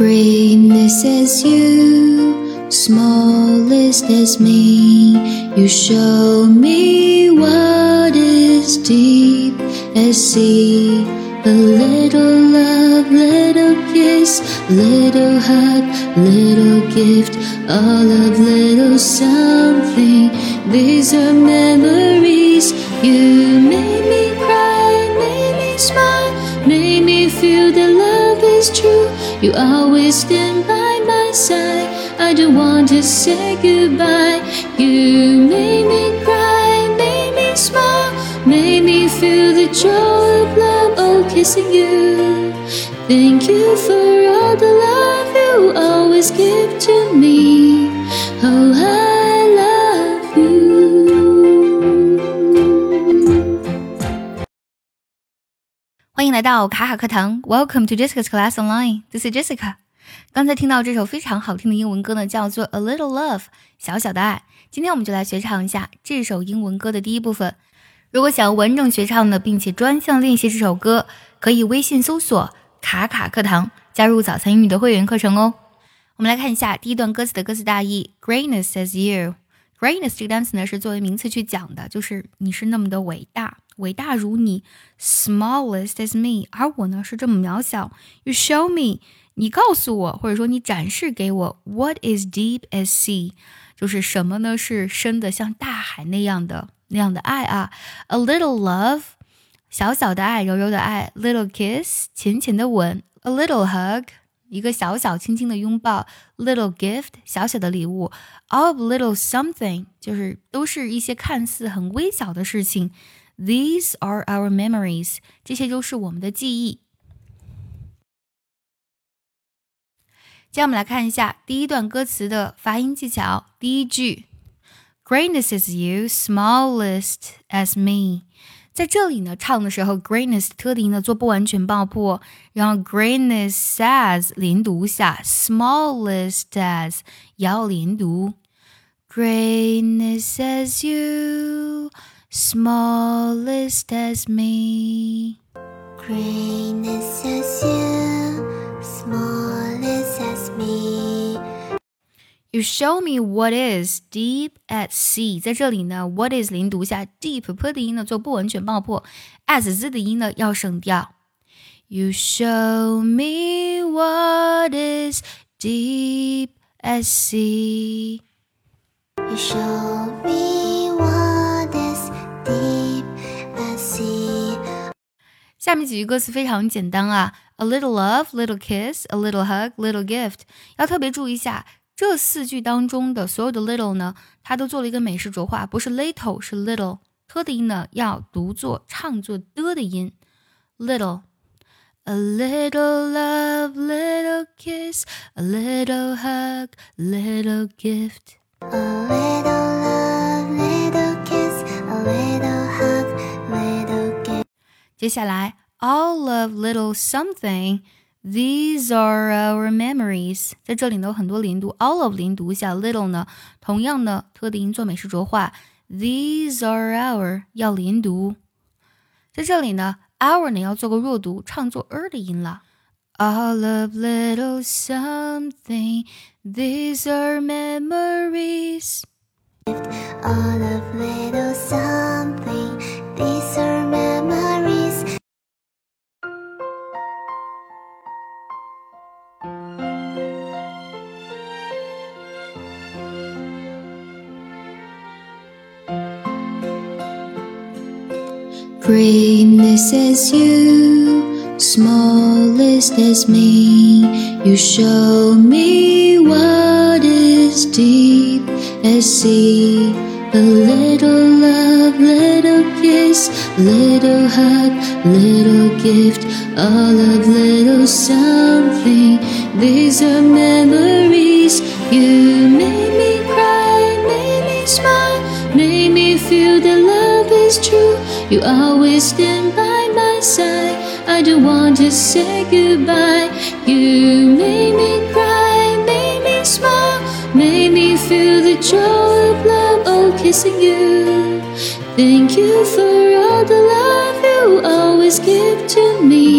Greatness as you, smallest as me. You show me what is deep as sea. A little love, little kiss, little hug, little gift, all of little something. These are memories. You made me cry, made me smile, made me feel the love is true. You always stand by my side. I don't want to say goodbye. You made me cry, made me smile, made me feel the joy of love. Oh, kissing you. Thank you for all the love you always give to me. 来到卡卡课堂，Welcome to Jessica's Class Online. This is Jessica. 刚才听到这首非常好听的英文歌呢，叫做《A Little Love》，小小的爱。今天我们就来学唱一下这首英文歌的第一部分。如果想要完整学唱的，并且专项练习这首歌，可以微信搜索“卡卡课堂”，加入早餐英语的会员课程哦。我们来看一下第一段歌词的歌词大意：Greatness as you。Greatness 这个单词呢是作为名词去讲的，就是你是那么的伟大，伟大如你。Smallest as me，而我呢是这么渺小。You show me，你告诉我，或者说你展示给我，What is deep as sea，就是什么呢？是深的像大海那样的那样的爱啊。A little love，小小的爱，柔柔的爱。Little kiss，浅浅的吻。A little hug。一个小小轻轻的拥抱，little gift，小小的礼物，all of little something，就是都是一些看似很微小的事情。 These are our memories，这些都是我们的记忆。接下来我们来看一下第一段歌词的发音技巧。第一句，Greatness is you, smallest as me。在这里呢，唱的时候，greatness 特定的做不完全爆破，然后 greatness as 连读下，smallest as 也要连读，greatness as you, smallest as me. Greatness as you, smallest as me. You show me what is deep at sea。在这里呢，what is 连读一下，deep p 的音呢做不完全爆破，as z 的音呢要省掉。You show me what is deep at sea. You show. 下面几句歌词非常简单啊，a little love, little kiss, a little hug, little gift。要特别注意一下，这四句当中的所有的 little 呢，它都做了一个美式浊化，不是 little 是 little，特的音呢要读作唱作的的音，little。A little love, little kiss, a little hug, little gift。A little love, little kiss, a little hug, little gift. 接下来 all of little something. These are our memories，在这里呢有很多连读，all of 连读一下，little 呢同样的特定音做美式浊化。These are our 要连读，在这里呢，our 呢要做个弱读，唱作 er 的音了。All of little something, these are memories. All of little something, these are memories. Greatness as you, smallest as me. You show me what is deep as sea. A little love, little kiss, little hug, little gift, all of little something. These are memories. You made me cry, made me smile, made me feel that is true. You always stand by my side. I don't want to say goodbye. You made me cry, made me smile, made me feel the joy of love. Oh, kissing you. Thank you for all the love you always give to me.